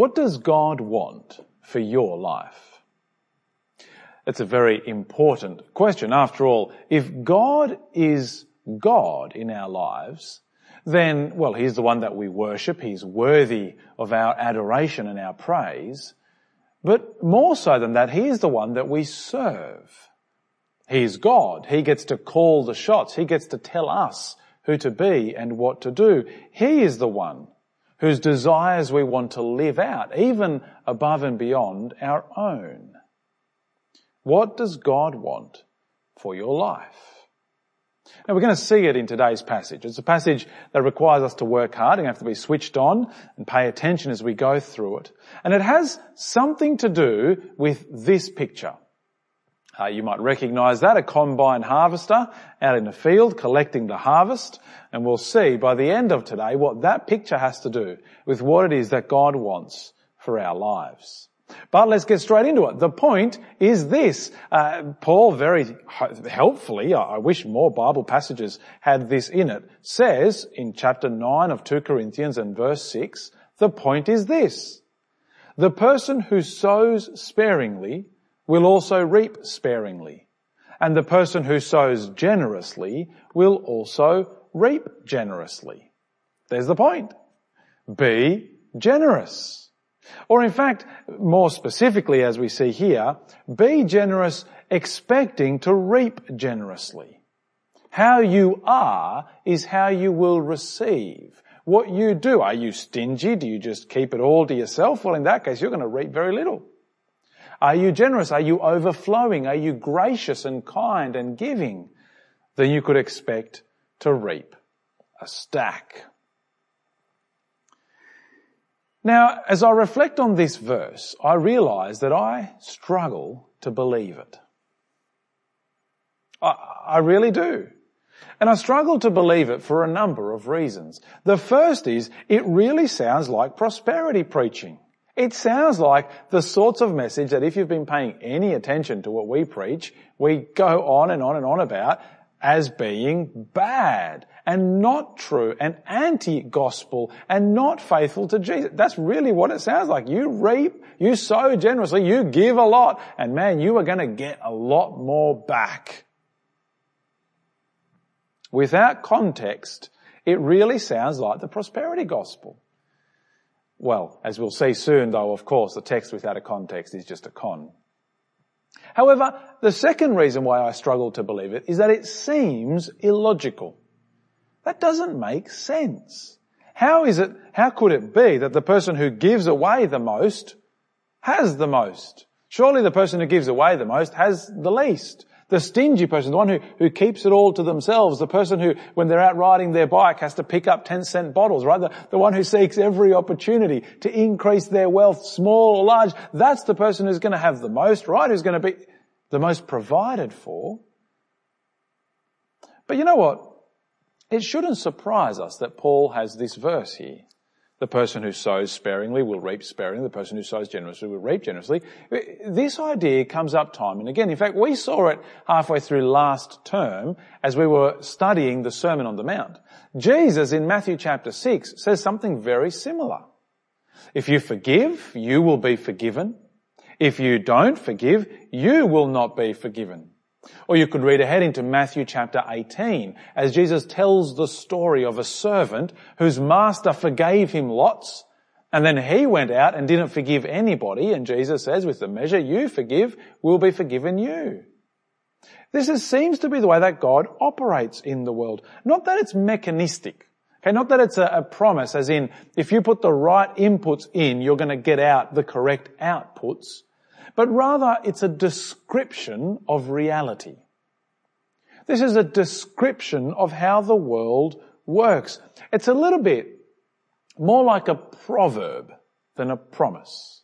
What does God want for your life? It's a very important question. After all, if God is God in our lives, then, well, He's the one that we worship. He's worthy of our adoration and our praise. But more so than that, He is the one that we serve. He's God. He gets to call the shots. He gets to tell us who to be and what to do. He is the one whose desires we want to live out, even above and beyond our own. What does God want for your life? Now we're going to see it in today's passage. It's a passage that requires us to work hard and have to be switched on and pay attention as we go through it. And it has something to do with this picture. Uh, you might recognize that, a combine harvester out in the field collecting the harvest. And we'll see by the end of today what that picture has to do with what it is that God wants for our lives. But let's get straight into it. The point is this. Uh, Paul very helpfully, I wish more Bible passages had this in it, says in chapter 9 of 2 Corinthians and verse 6, the point is this. The person who sows sparingly will also reap sparingly. And the person who sows generously will also reap generously. There's the point. Be generous. Or in fact, more specifically as we see here, be generous expecting to reap generously. How you are is how you will receive. What you do, are you stingy? Do you just keep it all to yourself? Well, in that case, you're going to reap very little. Are you generous? Are you overflowing? Are you gracious and kind and giving? Then you could expect to reap a stack. Now, as I reflect on this verse, I realize that I struggle to believe it. I, I, really do. And I struggle to believe it for a number of reasons. The first is, it really sounds like prosperity preaching. It sounds like the sorts of message that if you've been paying any attention to what we preach, we go on and on and on about as being bad and not true and anti-gospel and not faithful to Jesus. That's really what it sounds like. You reap, you sow generously, you give a lot, and man, you are going to get a lot more back. Without context, it really sounds like the prosperity gospel. Well, as we'll see soon though, of course, the text without a context is just a con. However, the second reason why I struggle to believe it is that it seems illogical. That doesn't make sense. How is it, how could it be that the person who gives away the most has the most? Surely the person who gives away the most has the least. The stingy person, the one who, who keeps it all to themselves, the person who, when they're out riding their bike, has to pick up 10 cent bottles, right? The, the one who seeks every opportunity to increase their wealth, small or large, that's the person who's going to have the most, right? Who's going to be the most provided for. But you know what? It shouldn't surprise us that Paul has this verse here. The person who sows sparingly will reap sparingly. The person who sows generously will reap generously. This idea comes up time and again. In fact, we saw it halfway through last term as we were studying the Sermon on the Mount. Jesus in Matthew chapter 6 says something very similar. If you forgive, you will be forgiven. If you don't forgive, you will not be forgiven. Or you could read ahead into Matthew chapter 18 as Jesus tells the story of a servant whose master forgave him lots and then he went out and didn't forgive anybody and Jesus says with the measure you forgive will be forgiven you. This is, seems to be the way that God operates in the world. Not that it's mechanistic. Okay, not that it's a, a promise as in if you put the right inputs in, you're going to get out the correct outputs but rather it's a description of reality. This is a description of how the world works. It's a little bit more like a proverb than a promise.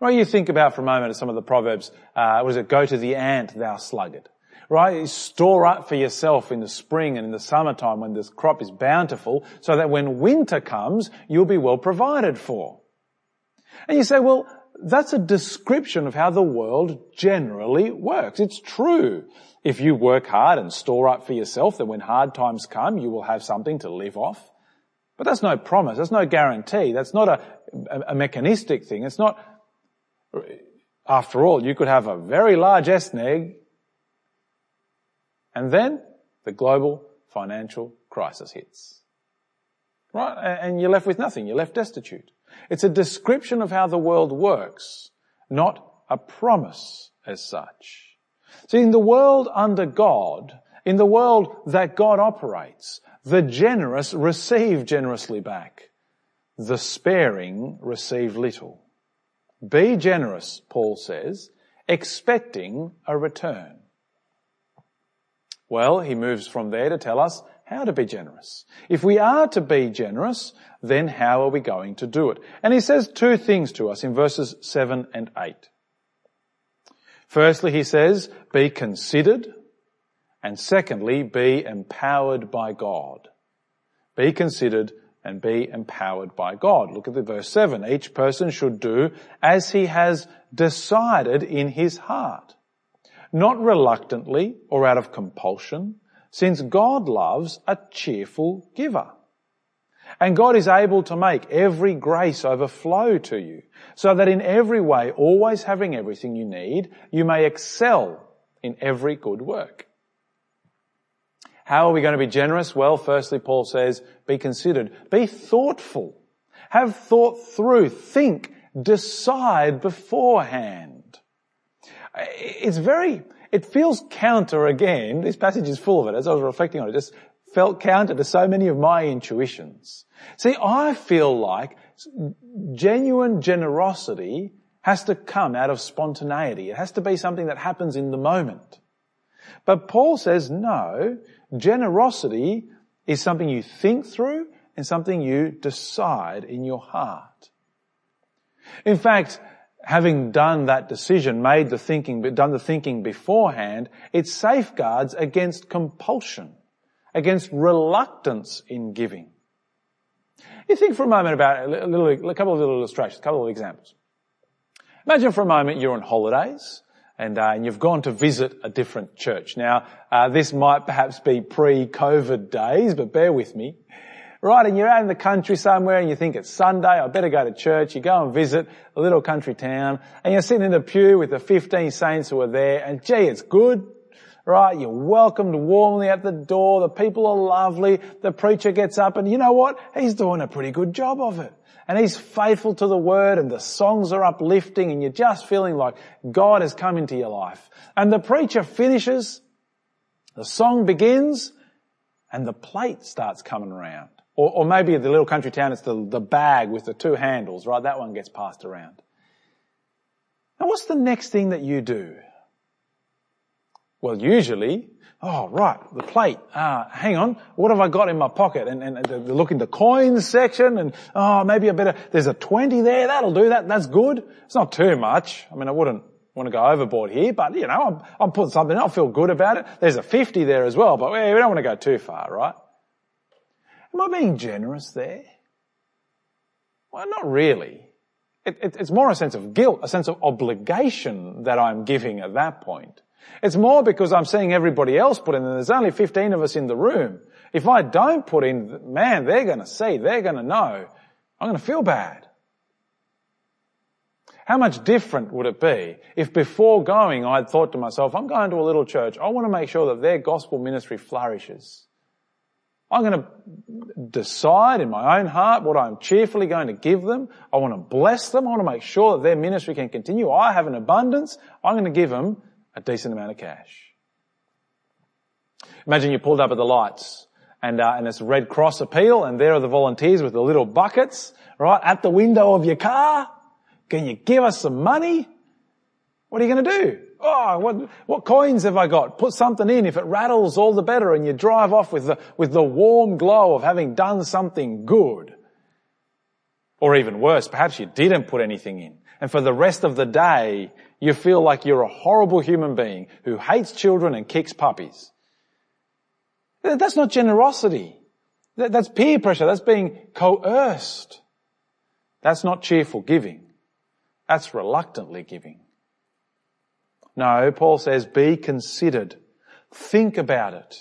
Right, you think about for a moment some of the proverbs, uh, what is it, go to the ant, thou sluggard. Right? You store up for yourself in the spring and in the summertime when this crop is bountiful so that when winter comes, you'll be well provided for. And you say, well, that's a description of how the world generally works. It's true. If you work hard and store up for yourself, that when hard times come, you will have something to live off. But that's no promise. That's no guarantee. That's not a, a, a mechanistic thing. It's not, after all, you could have a very large SNEG and then the global financial crisis hits. Right? And you're left with nothing. You're left destitute. It's a description of how the world works, not a promise as such. See, in the world under God, in the world that God operates, the generous receive generously back. The sparing receive little. Be generous, Paul says, expecting a return. Well, he moves from there to tell us how to be generous. If we are to be generous, then how are we going to do it? And he says two things to us in verses 7 and 8. Firstly, he says, be considered. And secondly, be empowered by God. Be considered and be empowered by God. Look at the verse 7. Each person should do as he has decided in his heart. Not reluctantly or out of compulsion, since God loves a cheerful giver. And God is able to make every grace overflow to you, so that in every way, always having everything you need, you may excel in every good work. How are we going to be generous? Well, firstly, Paul says, be considered. Be thoughtful. Have thought through. Think. Decide beforehand. It's very, it feels counter again. This passage is full of it. As I was reflecting on it, just felt counter to so many of my intuitions. See, I feel like genuine generosity has to come out of spontaneity. It has to be something that happens in the moment. But Paul says, no, generosity is something you think through and something you decide in your heart. In fact, having done that decision, made the thinking, done the thinking beforehand, it safeguards against compulsion, against reluctance in giving. You think for a moment about a, little, a couple of little illustrations, a couple of examples. Imagine for a moment you're on holidays and, uh, and you've gone to visit a different church. Now, uh, this might perhaps be pre-COVID days, but bear with me right? And you're out in the country somewhere and you think it's Sunday, I better go to church. You go and visit a little country town and you're sitting in the pew with the 15 saints who are there and gee, it's good. Right, you're welcomed warmly at the door, the people are lovely, the preacher gets up and you know what? He's doing a pretty good job of it. And he's faithful to the word and the songs are uplifting and you're just feeling like God has come into your life. And the preacher finishes, the song begins, and the plate starts coming around. Or, or maybe the little country town, it's the, the bag with the two handles, right? That one gets passed around. Now what's the next thing that you do? Well, usually, oh, right, the plate. Ah, hang on, what have I got in my pocket? And, and, and look in the coins section and, oh, maybe I better, there's a 20 there, that'll do that, that's good. It's not too much. I mean, I wouldn't want to go overboard here, but you know, I'm, I'm putting something, I'll feel good about it. There's a 50 there as well, but we don't want to go too far, right? Am I being generous there? Well, not really. It, it, it's more a sense of guilt, a sense of obligation that I'm giving at that point. It's more because I'm seeing everybody else put in, and there's only 15 of us in the room. If I don't put in, man, they're gonna see, they're gonna know. I'm gonna feel bad. How much different would it be if before going I'd thought to myself, I'm going to a little church, I want to make sure that their gospel ministry flourishes. I'm going to decide in my own heart what I'm cheerfully going to give them. I want to bless them. I want to make sure that their ministry can continue. I have an abundance. I'm going to give them a decent amount of cash. Imagine you pulled up at the lights and, uh, and it's Red Cross appeal and there are the volunteers with the little buckets, right, at the window of your car. Can you give us some money? What are you going to do? Oh, what, what coins have I got? Put something in. If it rattles, all the better. And you drive off with the, with the warm glow of having done something good. Or even worse, perhaps you didn't put anything in. And for the rest of the day, you feel like you're a horrible human being who hates children and kicks puppies. That's not generosity. That's peer pressure. That's being coerced. That's not cheerful giving. That's reluctantly giving. No, Paul says be considered. Think about it.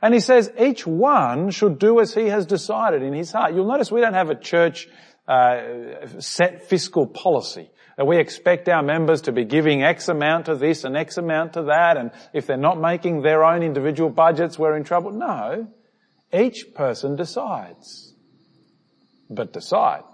And he says each one should do as he has decided in his heart. You'll notice we don't have a church uh, set fiscal policy. That we expect our members to be giving X amount to this and X amount to that, and if they're not making their own individual budgets, we're in trouble. No. Each person decides. But decide.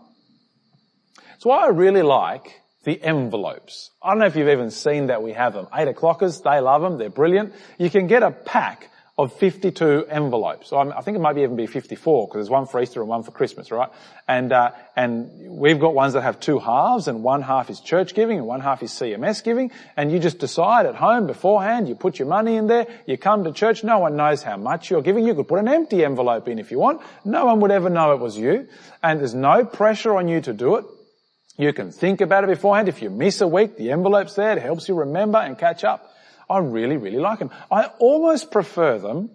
That's why I really like the envelopes. I don't know if you've even seen that we have them. Eight o'clockers, they love them, they're brilliant. You can get a pack of 52 envelopes. I think it might even be 54 because there's one for Easter and one for Christmas, right? And uh, and we've got ones that have two halves, and one half is church giving and one half is CMS giving. And you just decide at home beforehand. You put your money in there. You come to church. No one knows how much you're giving. You could put an empty envelope in if you want. No one would ever know it was you. And there's no pressure on you to do it. You can think about it beforehand. If you miss a week, the envelope's there. It helps you remember and catch up. I really, really like them. I almost prefer them,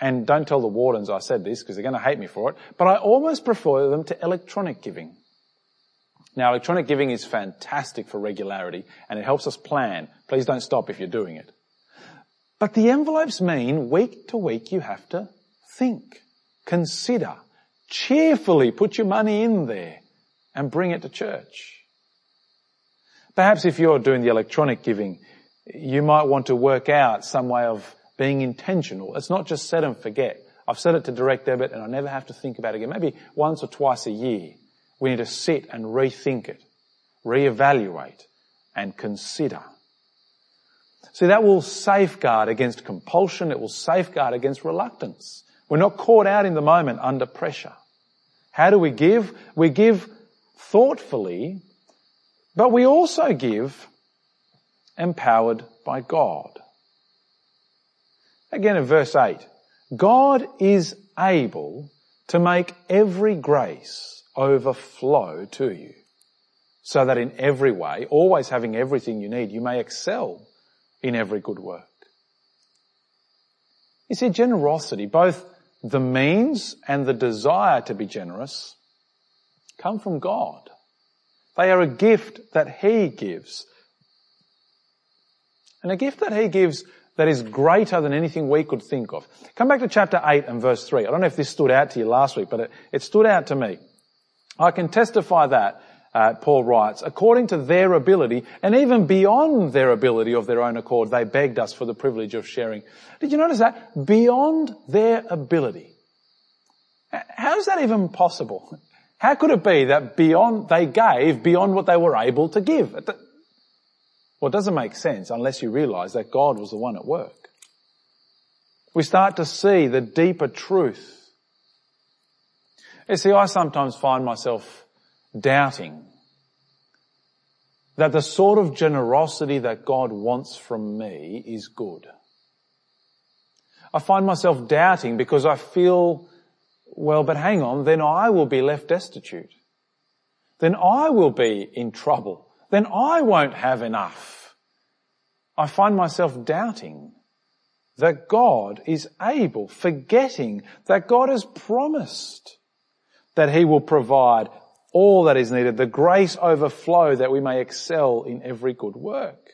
and don't tell the wardens I said this because they're going to hate me for it, but I almost prefer them to electronic giving. Now electronic giving is fantastic for regularity and it helps us plan. Please don't stop if you're doing it. But the envelopes mean week to week you have to think, consider, cheerfully put your money in there and bring it to church. Perhaps if you're doing the electronic giving, you might want to work out some way of being intentional. It's not just set and forget. I've set it to direct debit and I never have to think about it again. Maybe once or twice a year, we need to sit and rethink it, reevaluate and consider. See, that will safeguard against compulsion. It will safeguard against reluctance. We're not caught out in the moment under pressure. How do we give? We give thoughtfully, but we also give empowered by God. Again in verse 8, God is able to make every grace overflow to you so that in every way, always having everything you need, you may excel in every good work. You see, generosity, both the means and the desire to be generous, come from God. They are a gift that He gives and a gift that he gives that is greater than anything we could think of. Come back to chapter 8 and verse 3. I don't know if this stood out to you last week, but it, it stood out to me. I can testify that, uh, Paul writes, according to their ability and even beyond their ability of their own accord, they begged us for the privilege of sharing. Did you notice that? Beyond their ability. How is that even possible? How could it be that beyond, they gave beyond what they were able to give? Well, it doesn't make sense unless you realize that God was the one at work. We start to see the deeper truth. You see, I sometimes find myself doubting that the sort of generosity that God wants from me is good. I find myself doubting because I feel, well, but hang on, then I will be left destitute. Then I will be in trouble then I won't have enough. I find myself doubting that God is able, forgetting that God has promised that He will provide all that is needed, the grace overflow that we may excel in every good work.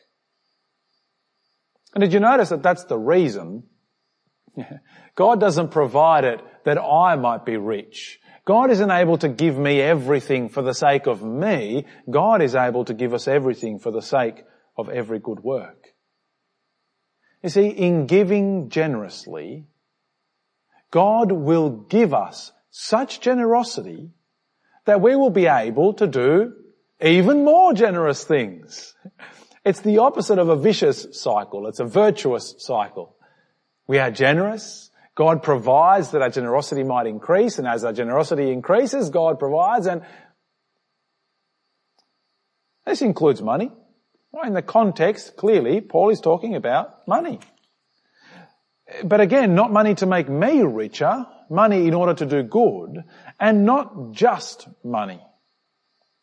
And did you notice that that's the reason God doesn't provide it that I might be rich, God isn't able to give me everything for the sake of me. God is able to give us everything for the sake of every good work. You see, in giving generously, God will give us such generosity that we will be able to do even more generous things. It's the opposite of a vicious cycle. It's a virtuous cycle. We are generous God provides that our generosity might increase, and as our generosity increases, God provides, and this includes money. Why in the context, clearly, Paul is talking about money. But again, not money to make me richer, money in order to do good, and not just money.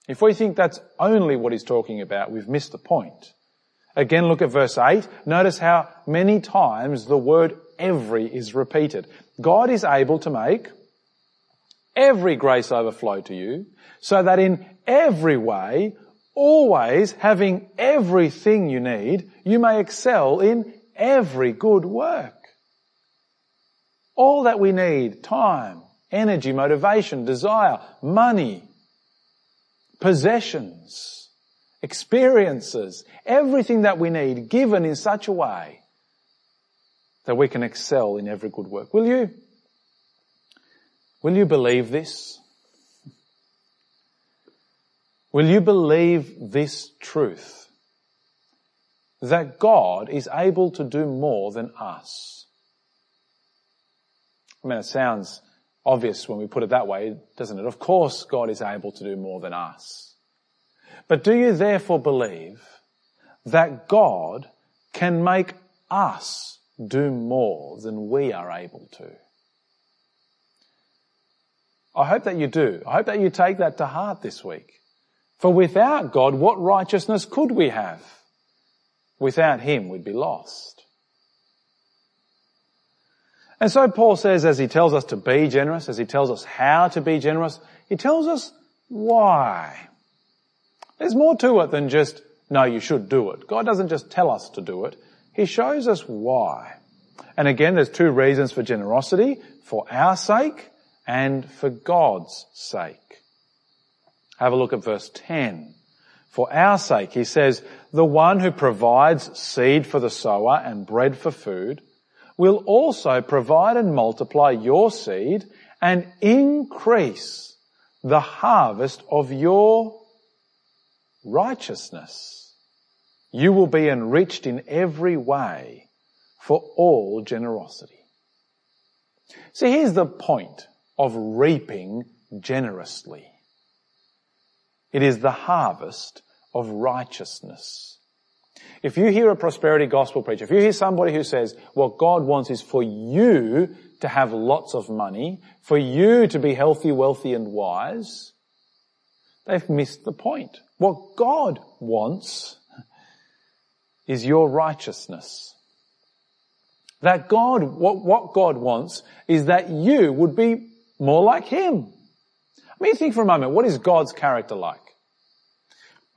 If we think that's only what he's talking about, we've missed the point. Again, look at verse 8. Notice how many times the word every is repeated. God is able to make every grace overflow to you so that in every way, always having everything you need, you may excel in every good work. All that we need, time, energy, motivation, desire, money, possessions, experiences, everything that we need given in such a way that we can excel in every good work. Will you? Will you believe this? Will you believe this truth? That God is able to do more than us. I mean, it sounds obvious when we put it that way, doesn't it? Of course God is able to do more than us. But do you therefore believe that God can make us do more than we are able to? I hope that you do. I hope that you take that to heart this week. For without God, what righteousness could we have? Without Him, we'd be lost. And so Paul says, as he tells us to be generous, as he tells us how to be generous, he tells us why. There's more to it than just, no, you should do it. God doesn't just tell us to do it. He shows us why. And again, there's two reasons for generosity, for our sake and for God's sake. Have a look at verse 10. For our sake, he says, the one who provides seed for the sower and bread for food will also provide and multiply your seed and increase the harvest of your righteousness. You will be enriched in every way for all generosity. See, here's the point of reaping generously. It is the harvest of righteousness. If you hear a prosperity gospel preacher, if you hear somebody who says what God wants is for you to have lots of money, for you to be healthy, wealthy and wise, they've missed the point. What God wants is your righteousness. That God, what, what God wants is that you would be more like Him. I mean, think for a moment, what is God's character like?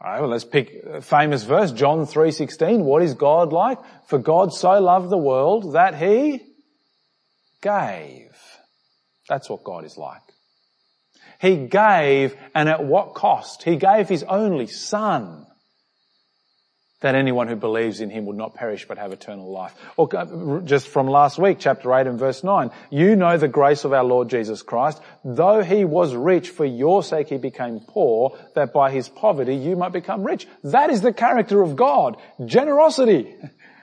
Alright, well let's pick a famous verse, John 3.16. What is God like? For God so loved the world that He gave. That's what God is like. He gave, and at what cost? He gave His only Son that anyone who believes in him would not perish but have eternal life. Or uh, just from last week, chapter 8 and verse 9, you know the grace of our Lord Jesus Christ, though he was rich, for your sake he became poor, that by his poverty you might become rich. That is the character of God. Generosity.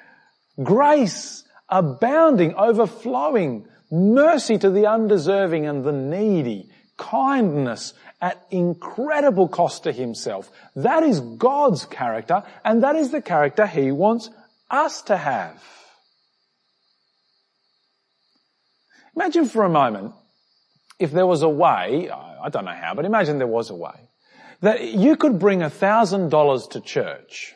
Grace. Abounding, overflowing, mercy to the undeserving and the needy, kindness, at incredible cost to himself. That is God's character and that is the character he wants us to have. Imagine for a moment if there was a way, I don't know how, but imagine there was a way, that you could bring a thousand dollars to church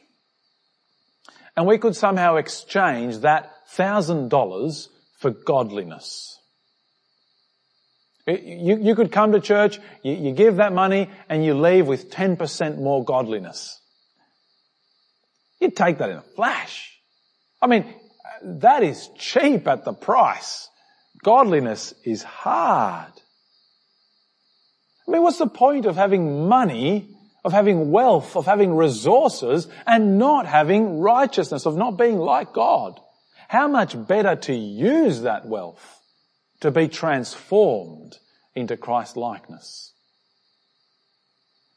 and we could somehow exchange that thousand dollars for godliness. You, you could come to church, you, you give that money, and you leave with 10% more godliness. You'd take that in a flash. I mean, that is cheap at the price. Godliness is hard. I mean, what's the point of having money, of having wealth, of having resources, and not having righteousness, of not being like God? How much better to use that wealth to be transformed into Christ likeness.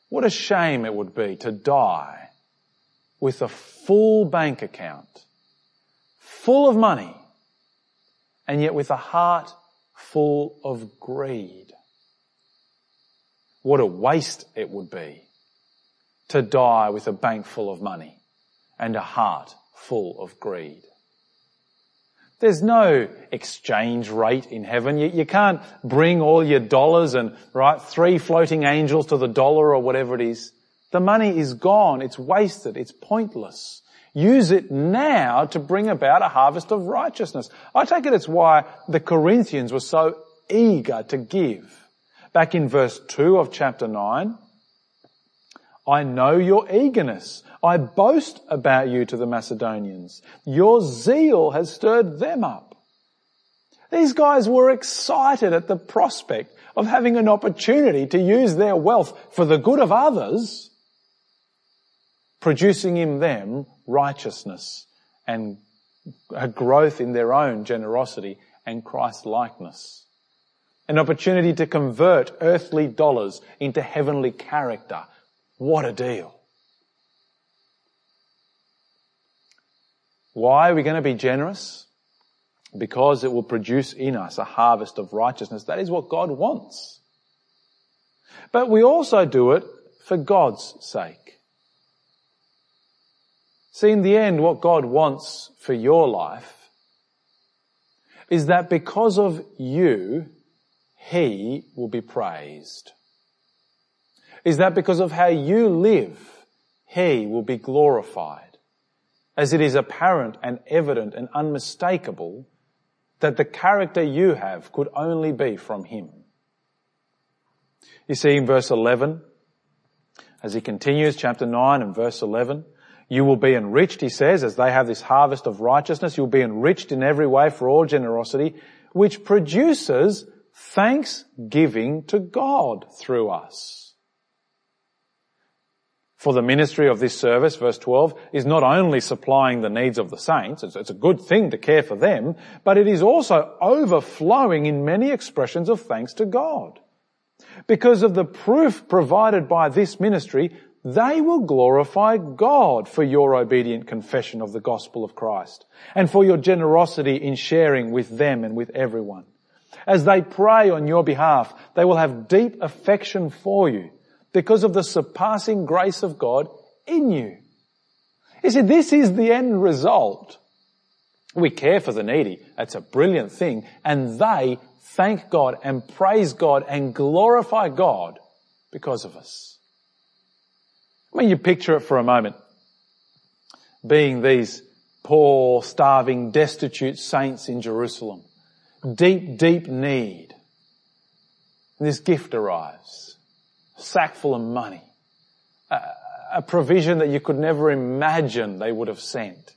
What a shame it would be to die with a full bank account, full of money, and yet with a heart full of greed. What a waste it would be to die with a bank full of money and a heart full of greed. There's no exchange rate in heaven. You, you, can't bring all your dollars and, right, three floating angels to the dollar or whatever it is. The money is gone. It's wasted. It's pointless. Use it now to bring about a harvest of righteousness. I take it it's why the Corinthians were so eager to give. Back in verse 2 of chapter 9, I know your eagerness. I boast about you to the Macedonians. Your zeal has stirred them up. These guys were excited at the prospect of having an opportunity to use their wealth for the good of others, producing in them righteousness and a growth in their own generosity and Christ likeness. An opportunity to convert earthly dollars into heavenly character. What a deal. Why are we going to be generous? Because it will produce in us a harvest of righteousness. That is what God wants. But we also do it for God's sake. See, in the end, what God wants for your life is that because of you, He will be praised. Is that because of how you live, He will be glorified. As it is apparent and evident and unmistakable that the character you have could only be from Him. You see in verse 11, as he continues, chapter 9 and verse 11, you will be enriched, he says, as they have this harvest of righteousness, you'll be enriched in every way for all generosity, which produces thanksgiving to God through us for the ministry of this service, verse 12, is not only supplying the needs of the saints, it's, a good thing to care for them, but it is also overflowing in many expressions of thanks to God. Because of the proof provided by this ministry, they will glorify God for your obedient confession of the gospel of Christ and for your generosity in sharing with them and with everyone. As they pray on your behalf, they will have deep affection for you because of the surpassing grace of God in you. You see, this is the end result. We care for the needy. That's a brilliant thing. And they thank God and praise God and glorify God because of us. I mean, you picture it for a moment. Being these poor, starving, destitute saints in Jerusalem. Deep, deep need. And this gift arrives sack full of money. A, a provision that you could never imagine they would have sent.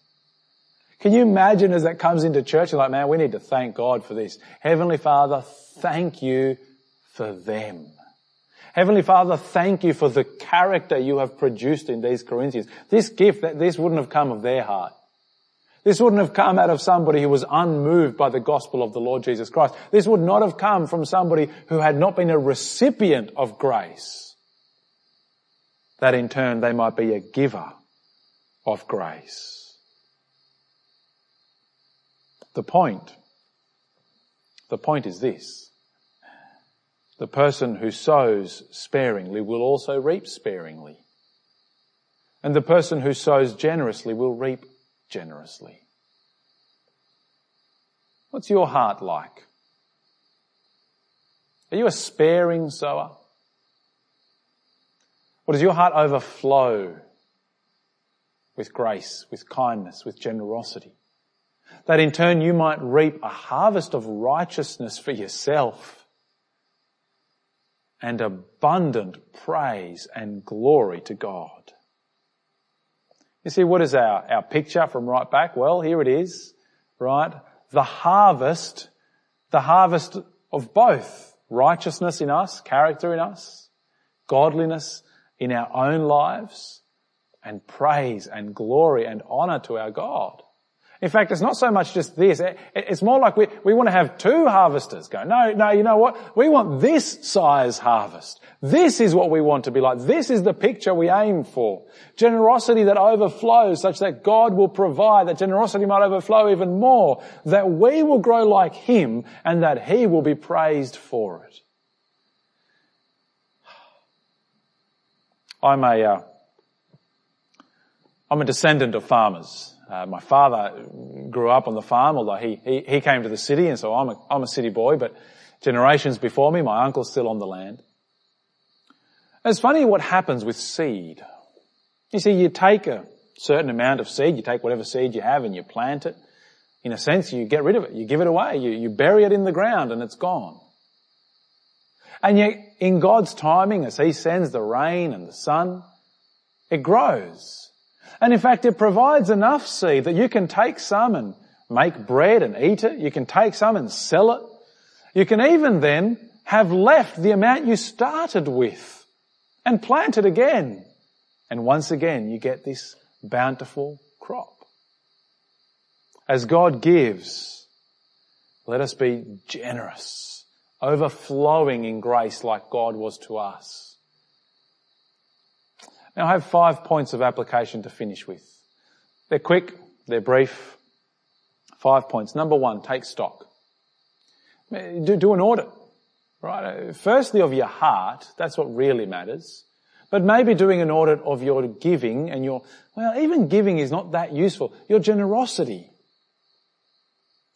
Can you imagine as that comes into church, you're like, man, we need to thank God for this. Heavenly Father, thank you for them. Heavenly Father, thank you for the character you have produced in these Corinthians. This gift, that this wouldn't have come of their heart. This wouldn't have come out of somebody who was unmoved by the gospel of the Lord Jesus Christ. This would not have come from somebody who had not been a recipient of grace. That in turn they might be a giver of grace. The point, the point is this. The person who sows sparingly will also reap sparingly. And the person who sows generously will reap generously. What's your heart like? Are you a sparing sower? Or does your heart overflow with grace, with kindness, with generosity? That in turn you might reap a harvest of righteousness for yourself and abundant praise and glory to God. You see, what is our, our picture from right back? Well, here it is, right? The harvest, the harvest of both righteousness in us, character in us, godliness in our own lives, and praise and glory and honor to our God. In fact, it's not so much just this. It's more like we, we want to have two harvesters go, no, no, you know what? We want this size harvest. This is what we want to be like. This is the picture we aim for. Generosity that overflows such that God will provide, that generosity might overflow even more, that we will grow like Him and that He will be praised for it. I'm a, uh, I'm a descendant of farmers. Uh, my father grew up on the farm, although he, he, he came to the city, and so I'm a, I'm a city boy, but generations before me, my uncle's still on the land. it's funny what happens with seed. You see, you take a certain amount of seed, you take whatever seed you have and you plant it. In a sense, you get rid of it, you give it away, you, you bury it in the ground and it's gone. And yet, in God's timing, as He sends the rain and the sun, it grows. And in fact, it provides enough seed that you can take some and make bread and eat it. You can take some and sell it. You can even then have left the amount you started with and plant it again. And once again, you get this bountiful crop. As God gives, let us be generous, overflowing in grace like God was to us. Now I have five points of application to finish with. They're quick, they're brief. Five points. Number one, take stock. Do, do an audit. Right? Firstly of your heart, that's what really matters. But maybe doing an audit of your giving and your, well, even giving is not that useful. Your generosity.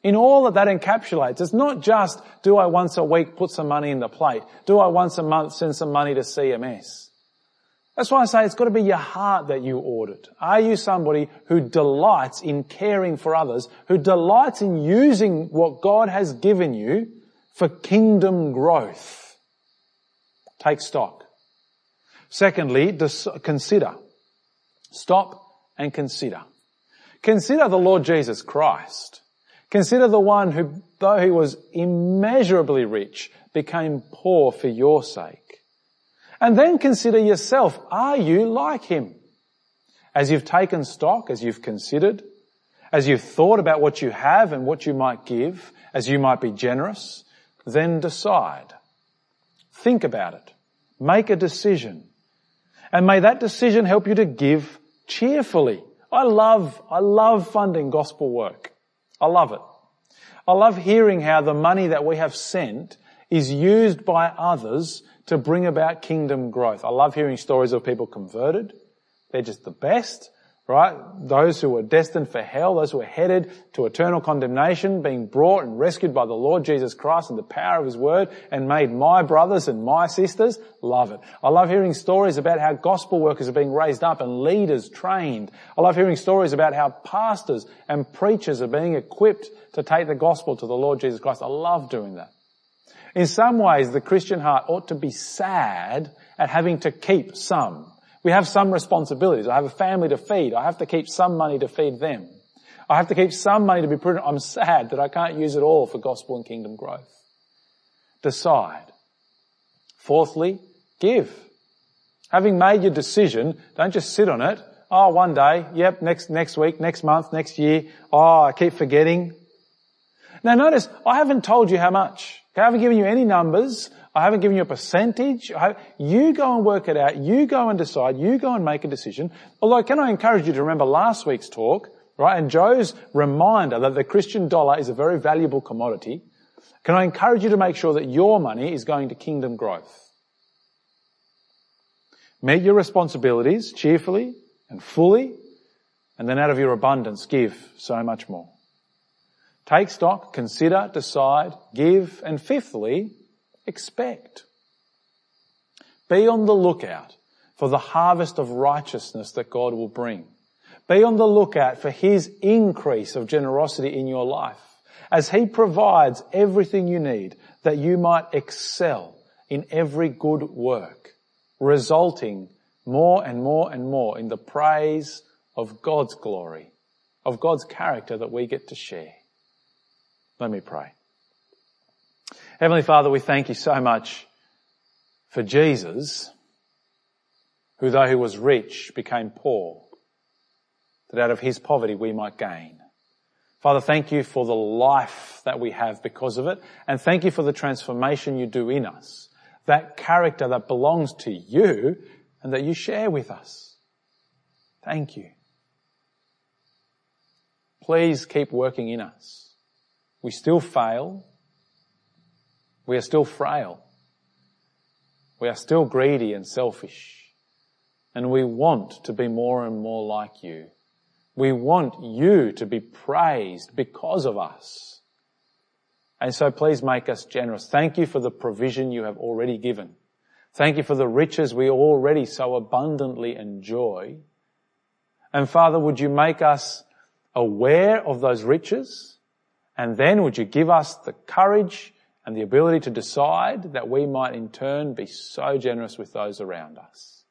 In all that that encapsulates, it's not just, do I once a week put some money in the plate? Do I once a month send some money to CMS? That's why I say it's got to be your heart that you audit. Are you somebody who delights in caring for others, who delights in using what God has given you for kingdom growth? Take stock. Secondly, consider. Stop and consider. Consider the Lord Jesus Christ. Consider the one who, though he was immeasurably rich, became poor for your sake. And then consider yourself. Are you like him? As you've taken stock, as you've considered, as you've thought about what you have and what you might give, as you might be generous, then decide. Think about it. Make a decision. And may that decision help you to give cheerfully. I love, I love funding gospel work. I love it. I love hearing how the money that we have sent is used by others to bring about kingdom growth. I love hearing stories of people converted. They're just the best right? Those who were destined for hell, those who were headed to eternal condemnation, being brought and rescued by the Lord Jesus Christ and the power of His Word and made my brothers and my sisters, love it. I love hearing stories about how gospel workers are being raised up and leaders trained. I love hearing stories about how pastors and preachers are being equipped to take the gospel to the Lord Jesus Christ. I love doing that. In some ways, the Christian heart ought to be sad at having to keep some we have some responsibilities. I have a family to feed. I have to keep some money to feed them. I have to keep some money to be prudent. I'm sad that I can't use it all for gospel and kingdom growth. Decide. Fourthly, give. Having made your decision, don't just sit on it. Oh, one day, yep, next, next week, next month, next year. Oh, I keep forgetting. Now notice, I haven't told you how much. I haven't given you any numbers. I haven't given you a percentage. you go and work it out. You go and decide. You go and make a decision. Although can I encourage you to remember last week's talk, right? And Joe's reminder that the Christian dollar is a very valuable commodity. Can I encourage you to make sure that your money is going to kingdom growth? Meet your responsibilities cheerfully and fully, and then out of your abundance give so much more. Take stock, consider, decide, give, and fifthly, expect. Be on the lookout for the harvest of righteousness that God will bring. Be on the lookout for His increase of generosity in your life as He provides everything you need that you might excel in every good work, resulting more and more and more in the praise of God's glory, of God's character that we get to share. Let me pray. Heavenly Father, we thank you so much for Jesus, who though he was rich became poor, that out of his poverty we might gain. Father, thank you for the life that we have because of it, and thank you for the transformation you do in us, that character that belongs to you and that you share with us. Thank you. Please keep working in us. We still fail. We are still frail. We are still greedy and selfish. And we want to be more and more like you. We want you to be praised because of us. And so please make us generous. Thank you for the provision you have already given. Thank you for the riches we already so abundantly enjoy. And Father, would you make us aware of those riches? And then would you give us the courage and the ability to decide that we might in turn be so generous with those around us.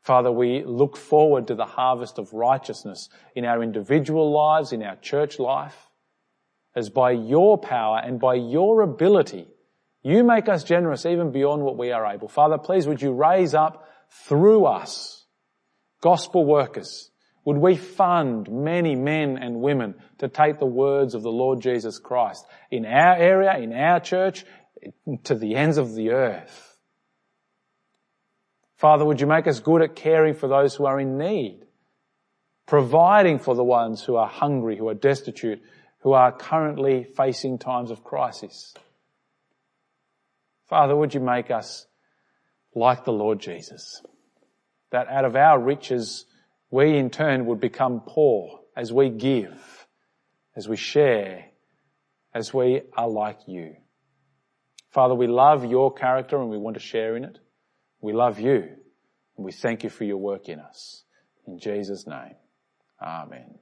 Father, we look forward to the harvest of righteousness in our individual lives, in our church life, as by your power and by your ability, you make us generous even beyond what we are able. Father, please would you raise up through us gospel workers? Would we fund many men and women to take the words of the Lord Jesus Christ in our area, in our church, to the ends of the earth? Father, would you make us good at caring for those who are in need, providing for the ones who are hungry, who are destitute, who are currently facing times of crisis. Father, would you make us like the Lord Jesus? That out of our riches, we in turn would become poor as we give, as we share, as we are like you. Father, we love your character and we want to share in it. We love you and we thank you for your work in us. In Jesus' name, Amen.